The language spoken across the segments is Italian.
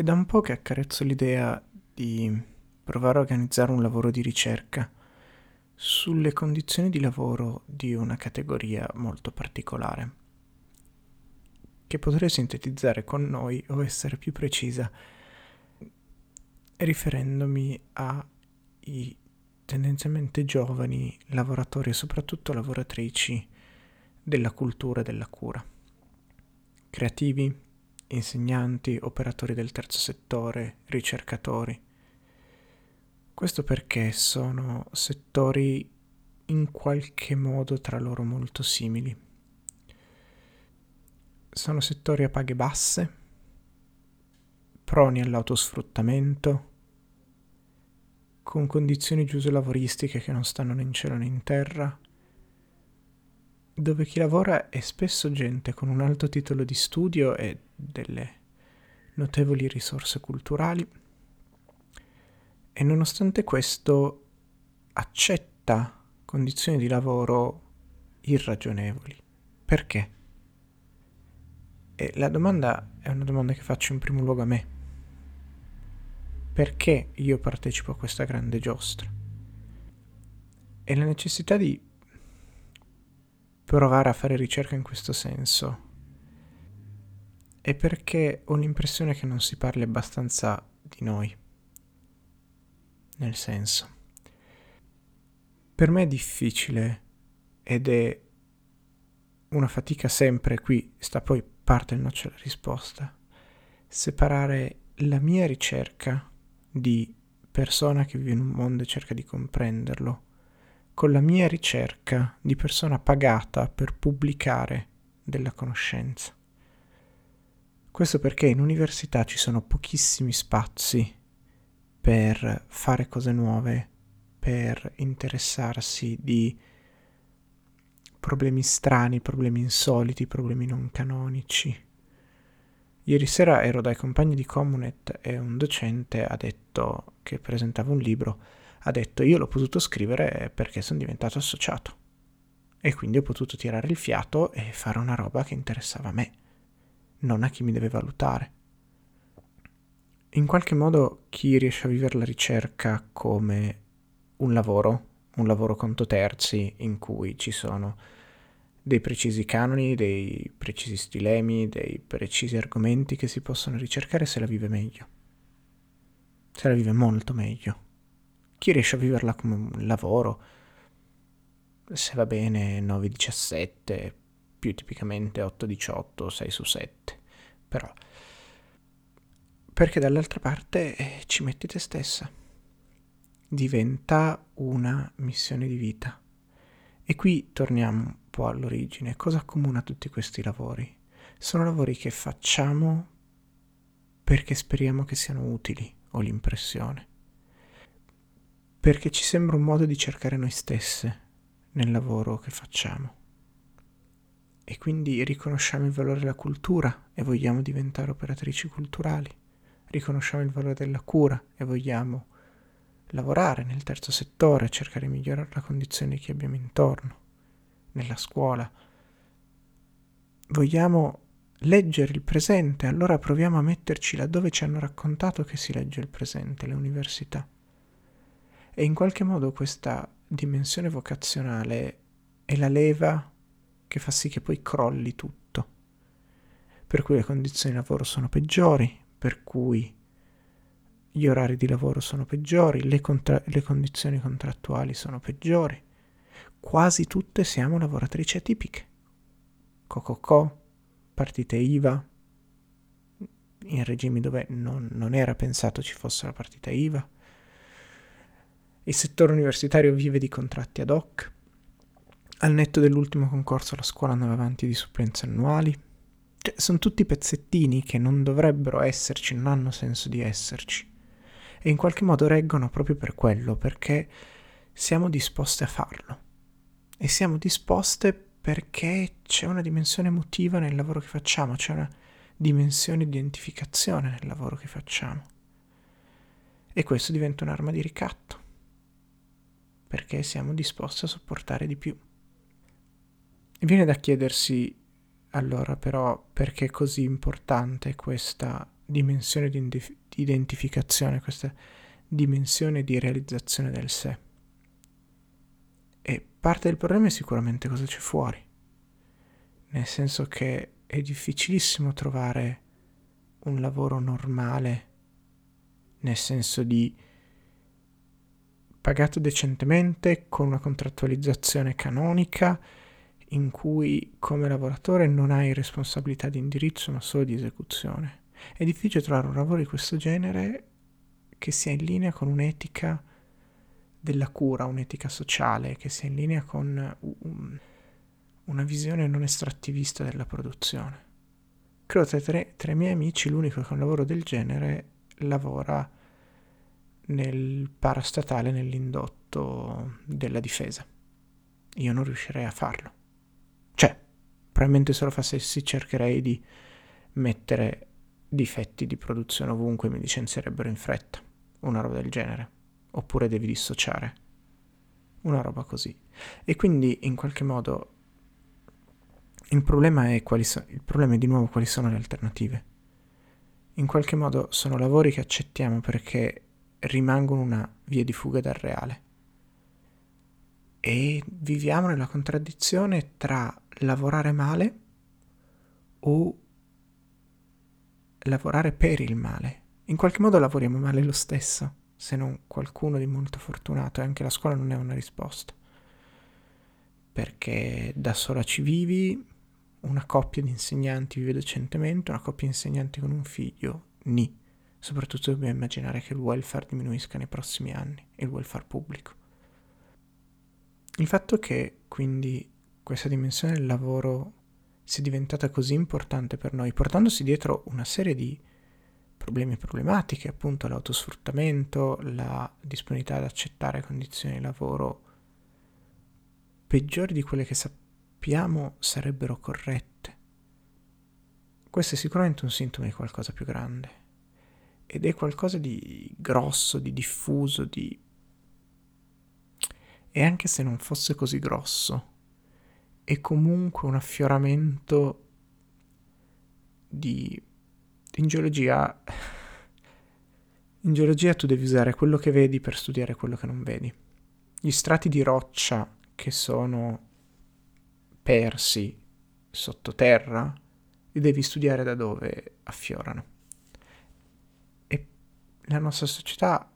È da un po' che accarezzo l'idea di provare a organizzare un lavoro di ricerca sulle condizioni di lavoro di una categoria molto particolare, che potrei sintetizzare con noi o essere più precisa riferendomi ai tendenzialmente giovani lavoratori e soprattutto lavoratrici della cultura e della cura, creativi, insegnanti, operatori del terzo settore, ricercatori. Questo perché sono settori in qualche modo tra loro molto simili. Sono settori a paghe basse, proni all'autosfruttamento, con condizioni giuso lavoristiche che non stanno né in cielo né in terra, dove chi lavora è spesso gente con un alto titolo di studio e delle notevoli risorse culturali e nonostante questo accetta condizioni di lavoro irragionevoli. Perché? E la domanda è una domanda che faccio in primo luogo a me. Perché io partecipo a questa grande giostra? E la necessità di provare a fare ricerca in questo senso è perché ho l'impressione che non si parli abbastanza di noi. Nel senso, per me è difficile ed è una fatica sempre, qui sta poi parte il noccio della risposta, separare la mia ricerca di persona che vive in un mondo e cerca di comprenderlo con la mia ricerca di persona pagata per pubblicare della conoscenza. Questo perché in università ci sono pochissimi spazi per fare cose nuove, per interessarsi di problemi strani, problemi insoliti, problemi non canonici. Ieri sera ero dai compagni di Comunet e un docente ha detto che presentava un libro ha detto io l'ho potuto scrivere perché sono diventato associato e quindi ho potuto tirare il fiato e fare una roba che interessava a me, non a chi mi deve valutare. In qualche modo chi riesce a vivere la ricerca come un lavoro, un lavoro conto terzi in cui ci sono dei precisi canoni, dei precisi stilemi, dei precisi argomenti che si possono ricercare se la vive meglio. Se la vive molto meglio chi riesce a viverla come un lavoro, se va bene 9-17, più tipicamente 8-18, 6 su 7, però perché dall'altra parte eh, ci metti te stessa. Diventa una missione di vita. E qui torniamo un po' all'origine. Cosa accomuna tutti questi lavori? Sono lavori che facciamo perché speriamo che siano utili, ho l'impressione perché ci sembra un modo di cercare noi stesse nel lavoro che facciamo. E quindi riconosciamo il valore della cultura e vogliamo diventare operatrici culturali, riconosciamo il valore della cura e vogliamo lavorare nel terzo settore, cercare di migliorare la condizione di chi abbiamo intorno, nella scuola. Vogliamo leggere il presente, allora proviamo a metterci laddove ci hanno raccontato che si legge il presente, le università. E in qualche modo questa dimensione vocazionale è la leva che fa sì che poi crolli tutto. Per cui le condizioni di lavoro sono peggiori, per cui gli orari di lavoro sono peggiori, le, contra- le condizioni contrattuali sono peggiori. Quasi tutte siamo lavoratrici atipiche. Cococò, partite IVA, in regimi dove non, non era pensato ci fosse la partita IVA il settore universitario vive di contratti ad hoc. Al netto dell'ultimo concorso la scuola andava avanti di supplenze annuali. Cioè, sono tutti pezzettini che non dovrebbero esserci, non hanno senso di esserci. E in qualche modo reggono proprio per quello, perché siamo disposte a farlo. E siamo disposte perché c'è una dimensione emotiva nel lavoro che facciamo, c'è una dimensione di identificazione nel lavoro che facciamo. E questo diventa un'arma di ricatto perché siamo disposti a sopportare di più. Viene da chiedersi allora però perché è così importante questa dimensione di, indif- di identificazione, questa dimensione di realizzazione del sé. E parte del problema è sicuramente cosa c'è fuori, nel senso che è difficilissimo trovare un lavoro normale, nel senso di pagato decentemente con una contrattualizzazione canonica in cui come lavoratore non hai responsabilità di indirizzo ma solo di esecuzione. È difficile trovare un lavoro di questo genere che sia in linea con un'etica della cura, un'etica sociale, che sia in linea con un, una visione non estrattivista della produzione. Credo tra, tra i miei amici l'unico che un lavoro del genere lavora nel parastatale, nell'indotto della difesa. Io non riuscirei a farlo. Cioè, probabilmente se lo facessi cercherei di mettere difetti di produzione ovunque mi licenzierebbero in fretta, una roba del genere, oppure devi dissociare, una roba così. E quindi in qualche modo il problema è, so- il problema è di nuovo quali sono le alternative. In qualche modo sono lavori che accettiamo perché rimangono una via di fuga dal reale. E viviamo nella contraddizione tra lavorare male o lavorare per il male. In qualche modo lavoriamo male lo stesso, se non qualcuno di molto fortunato, e anche la scuola non è una risposta. Perché da sola ci vivi, una coppia di insegnanti vive decentemente, una coppia di insegnanti con un figlio, ni. Soprattutto dobbiamo immaginare che il welfare diminuisca nei prossimi anni, il welfare pubblico. Il fatto che quindi questa dimensione del lavoro sia diventata così importante per noi, portandosi dietro una serie di problemi e problematiche, appunto l'autosfruttamento, la disponibilità ad accettare condizioni di lavoro peggiori di quelle che sappiamo sarebbero corrette. Questo è sicuramente un sintomo di qualcosa più grande ed è qualcosa di grosso, di diffuso, di... E anche se non fosse così grosso, è comunque un affioramento di... In geologia... In geologia tu devi usare quello che vedi per studiare quello che non vedi. Gli strati di roccia che sono persi sottoterra li devi studiare da dove affiorano la nostra società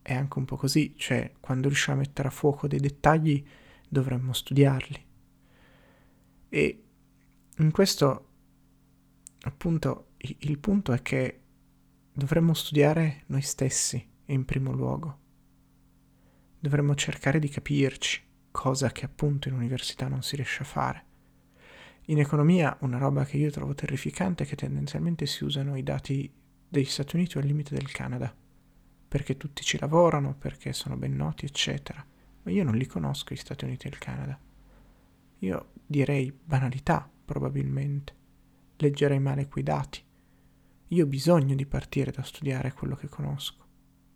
è anche un po' così, cioè quando riusciamo a mettere a fuoco dei dettagli dovremmo studiarli. E in questo appunto il punto è che dovremmo studiare noi stessi in primo luogo. Dovremmo cercare di capirci, cosa che appunto in università non si riesce a fare. In economia una roba che io trovo terrificante è che tendenzialmente si usano i dati degli Stati Uniti o al limite del Canada, perché tutti ci lavorano, perché sono ben noti, eccetera. Ma io non li conosco gli Stati Uniti e il Canada. Io direi banalità, probabilmente. Leggerei male quei dati. Io ho bisogno di partire da studiare quello che conosco,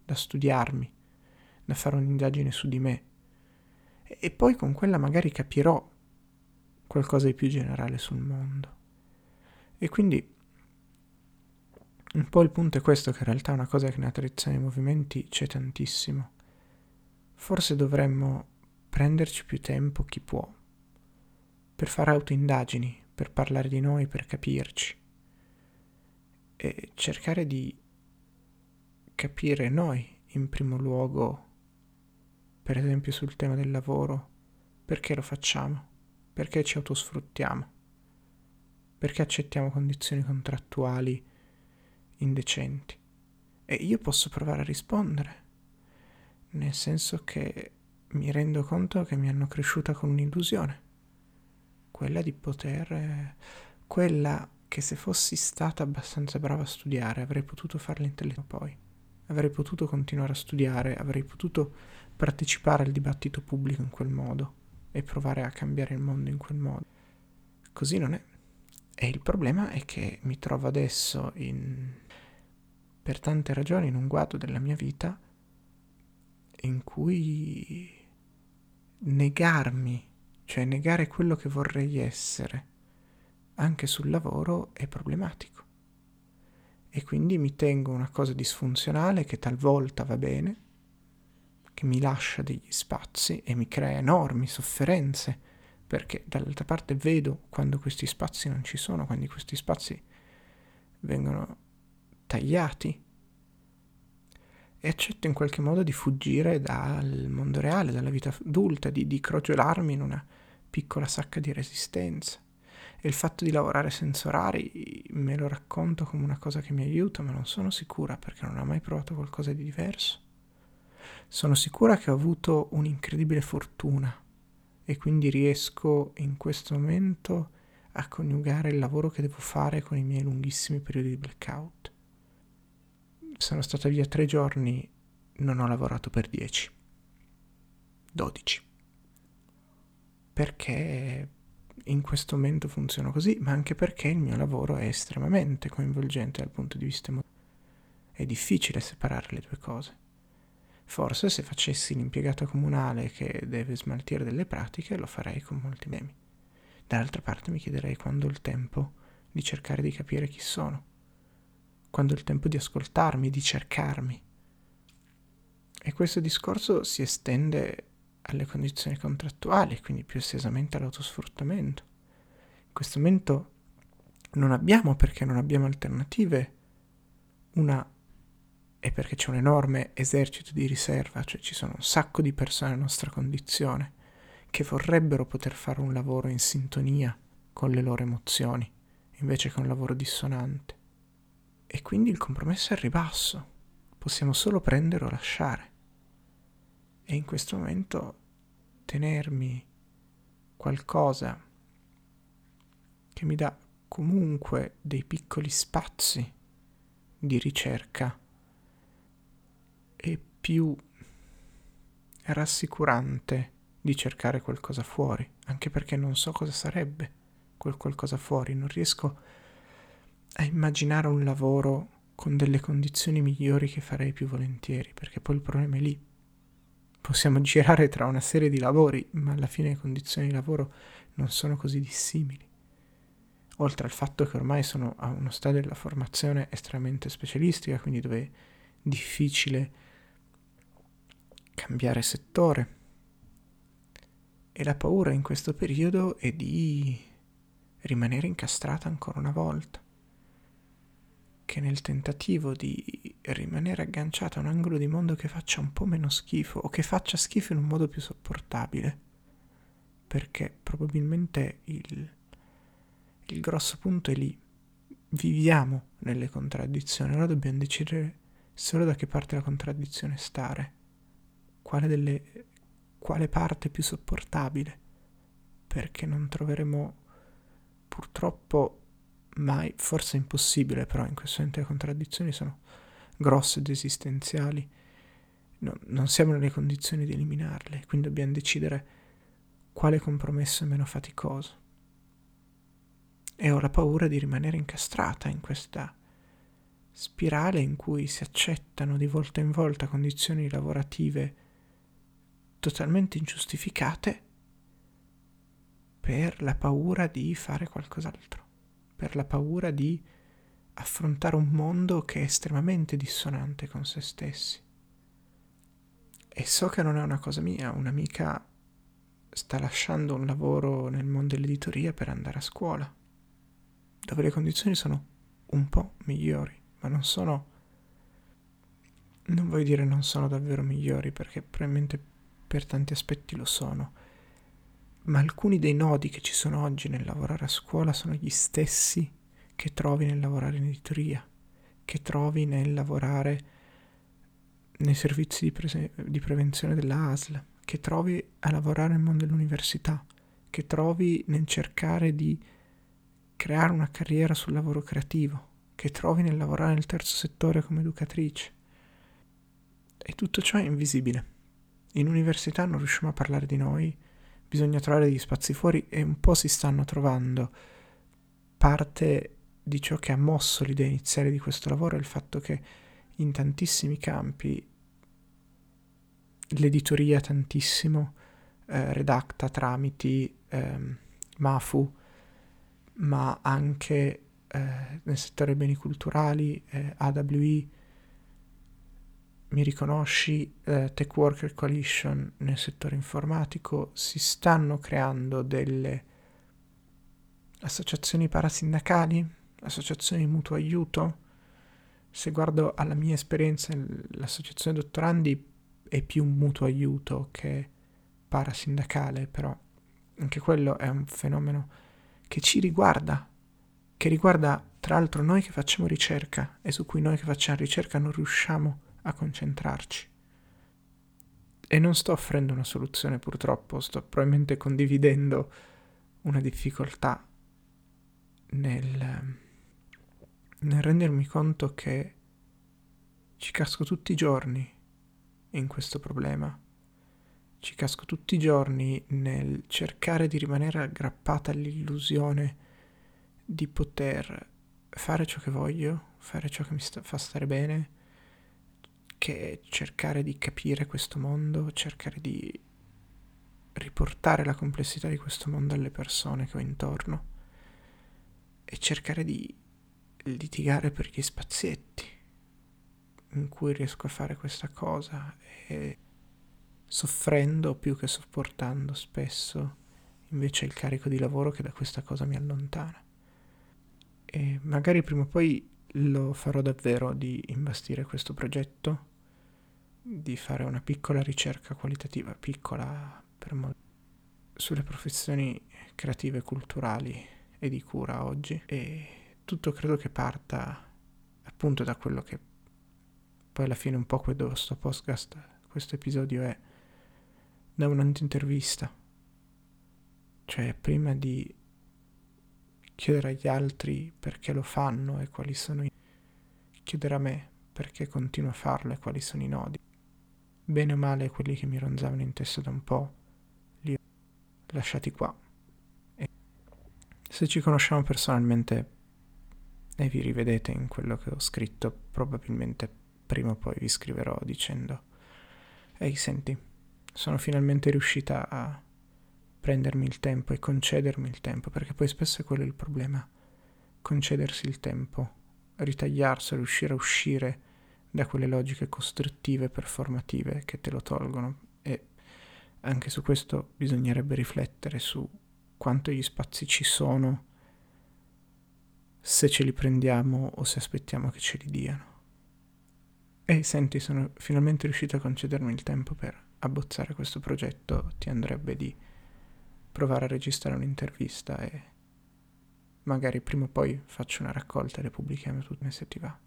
da studiarmi, da fare un'indagine su di me. E, poi con quella magari capirò qualcosa di più generale sul mondo. E quindi un po' il punto è questo, che in realtà una cosa che nella tradizione dei movimenti c'è tantissimo. Forse dovremmo prenderci più tempo chi può, per fare autoindagini, per parlare di noi, per capirci e cercare di capire noi in primo luogo, per esempio sul tema del lavoro, perché lo facciamo, perché ci autosfruttiamo, perché accettiamo condizioni contrattuali indecenti. E io posso provare a rispondere, nel senso che mi rendo conto che mi hanno cresciuta con un'illusione, quella di poter, quella che se fossi stata abbastanza brava a studiare avrei potuto fare l'intellettuale poi, avrei potuto continuare a studiare, avrei potuto partecipare al dibattito pubblico in quel modo e provare a cambiare il mondo in quel modo. Così non è. E il problema è che mi trovo adesso in, per tante ragioni in un guado della mia vita in cui negarmi, cioè negare quello che vorrei essere, anche sul lavoro è problematico. e quindi mi tengo una cosa disfunzionale che talvolta va bene, che mi lascia degli spazi e mi crea enormi sofferenze, perché dall'altra parte vedo quando questi spazi non ci sono, quando questi spazi vengono tagliati e accetto in qualche modo di fuggire dal mondo reale, dalla vita adulta, di, di crogiolarmi in una piccola sacca di resistenza. E il fatto di lavorare senza orari me lo racconto come una cosa che mi aiuta, ma non sono sicura perché non ho mai provato qualcosa di diverso. Sono sicura che ho avuto un'incredibile fortuna e quindi riesco in questo momento a coniugare il lavoro che devo fare con i miei lunghissimi periodi di blackout. Sono stata via tre giorni, non ho lavorato per dieci, dodici. Perché in questo momento funziona così, ma anche perché il mio lavoro è estremamente coinvolgente dal punto di vista emotivo. È difficile separare le due cose. Forse se facessi l'impiegato comunale che deve smaltire delle pratiche lo farei con molti memi. Dall'altra parte mi chiederei quando ho il tempo di cercare di capire chi sono, quando ho il tempo di ascoltarmi, di cercarmi. E questo discorso si estende alle condizioni contrattuali, quindi più estesamente all'autosfruttamento. In questo momento non abbiamo, perché non abbiamo alternative, una e perché c'è un enorme esercito di riserva, cioè ci sono un sacco di persone nella nostra condizione che vorrebbero poter fare un lavoro in sintonia con le loro emozioni, invece che un lavoro dissonante. E quindi il compromesso è il ribasso, possiamo solo prendere o lasciare. E in questo momento tenermi qualcosa che mi dà comunque dei piccoli spazi di ricerca è più rassicurante di cercare qualcosa fuori, anche perché non so cosa sarebbe quel qualcosa fuori, non riesco a immaginare un lavoro con delle condizioni migliori che farei più volentieri, perché poi il problema è lì. Possiamo girare tra una serie di lavori, ma alla fine le condizioni di lavoro non sono così dissimili. Oltre al fatto che ormai sono a uno stadio della formazione estremamente specialistica, quindi dove è difficile cambiare settore. E la paura in questo periodo è di rimanere incastrata ancora una volta, che nel tentativo di rimanere agganciata a un angolo di mondo che faccia un po' meno schifo o che faccia schifo in un modo più sopportabile, perché probabilmente il, il grosso punto è lì. Viviamo nelle contraddizioni, allora dobbiamo decidere solo da che parte della contraddizione stare quale, delle, quale parte più sopportabile, perché non troveremo purtroppo mai, forse impossibile, però in questo momento le contraddizioni sono grosse ed esistenziali, no, non siamo nelle condizioni di eliminarle, quindi dobbiamo decidere quale compromesso è meno faticoso. E ho la paura di rimanere incastrata in questa spirale in cui si accettano di volta in volta condizioni lavorative totalmente ingiustificate per la paura di fare qualcos'altro, per la paura di affrontare un mondo che è estremamente dissonante con se stessi. E so che non è una cosa mia, un'amica sta lasciando un lavoro nel mondo dell'editoria per andare a scuola, dove le condizioni sono un po' migliori, ma non sono... Non voglio dire non sono davvero migliori perché probabilmente per tanti aspetti lo sono, ma alcuni dei nodi che ci sono oggi nel lavorare a scuola sono gli stessi che trovi nel lavorare in editoria, che trovi nel lavorare nei servizi di, prese- di prevenzione della ASL, che trovi a lavorare nel mondo dell'università, che trovi nel cercare di creare una carriera sul lavoro creativo, che trovi nel lavorare nel terzo settore come educatrice. E tutto ciò è invisibile in università non riusciamo a parlare di noi, bisogna trovare degli spazi fuori e un po' si stanno trovando. Parte di ciò che ha mosso l'idea iniziale di questo lavoro è il fatto che in tantissimi campi l'editoria tantissimo eh, redacta tramiti eh, Mafu, ma anche eh, nel settore beni culturali, eh, AWI, mi riconosci, eh, Tech Worker Coalition nel settore informatico, si stanno creando delle associazioni parasindacali, associazioni di mutuo aiuto. Se guardo alla mia esperienza, l'associazione dottorandi è più un mutuo aiuto che parasindacale, però anche quello è un fenomeno che ci riguarda, che riguarda tra l'altro noi che facciamo ricerca e su cui noi che facciamo ricerca non riusciamo a concentrarci. E non sto offrendo una soluzione purtroppo, sto probabilmente condividendo una difficoltà nel, nel rendermi conto che ci casco tutti i giorni in questo problema. Ci casco tutti i giorni nel cercare di rimanere aggrappata all'illusione di poter fare ciò che voglio, fare ciò che mi sta, fa stare bene, che cercare di capire questo mondo, cercare di riportare la complessità di questo mondo alle persone che ho intorno e cercare di litigare per gli spazietti in cui riesco a fare questa cosa e soffrendo più che sopportando spesso invece il carico di lavoro che da questa cosa mi allontana. E magari prima o poi lo farò davvero di imbastire questo progetto, di fare una piccola ricerca qualitativa, piccola per molti, sulle professioni creative culturali e di cura oggi e tutto credo che parta appunto da quello che poi alla fine un po' questo podcast, questo episodio è da un'intervista. Cioè prima di chiedere agli altri perché lo fanno e quali sono i... chiedere a me perché continuo a farlo e quali sono i nodi. Bene o male quelli che mi ronzavano in testa da un po', li ho lasciati qua. E se ci conosciamo personalmente e vi rivedete in quello che ho scritto, probabilmente prima o poi vi scriverò dicendo ehi senti, sono finalmente riuscita a prendermi il tempo e concedermi il tempo, perché poi spesso è quello il problema, concedersi il tempo, ritagliarselo, riuscire a uscire da quelle logiche costruttive, performative che te lo tolgono e anche su questo bisognerebbe riflettere su quanto gli spazi ci sono se ce li prendiamo o se aspettiamo che ce li diano. E senti, sono finalmente riuscito a concedermi il tempo per abbozzare questo progetto. Ti andrebbe di provare a registrare un'intervista e magari prima o poi faccio una raccolta e le pubblichiamo tutte se ti va.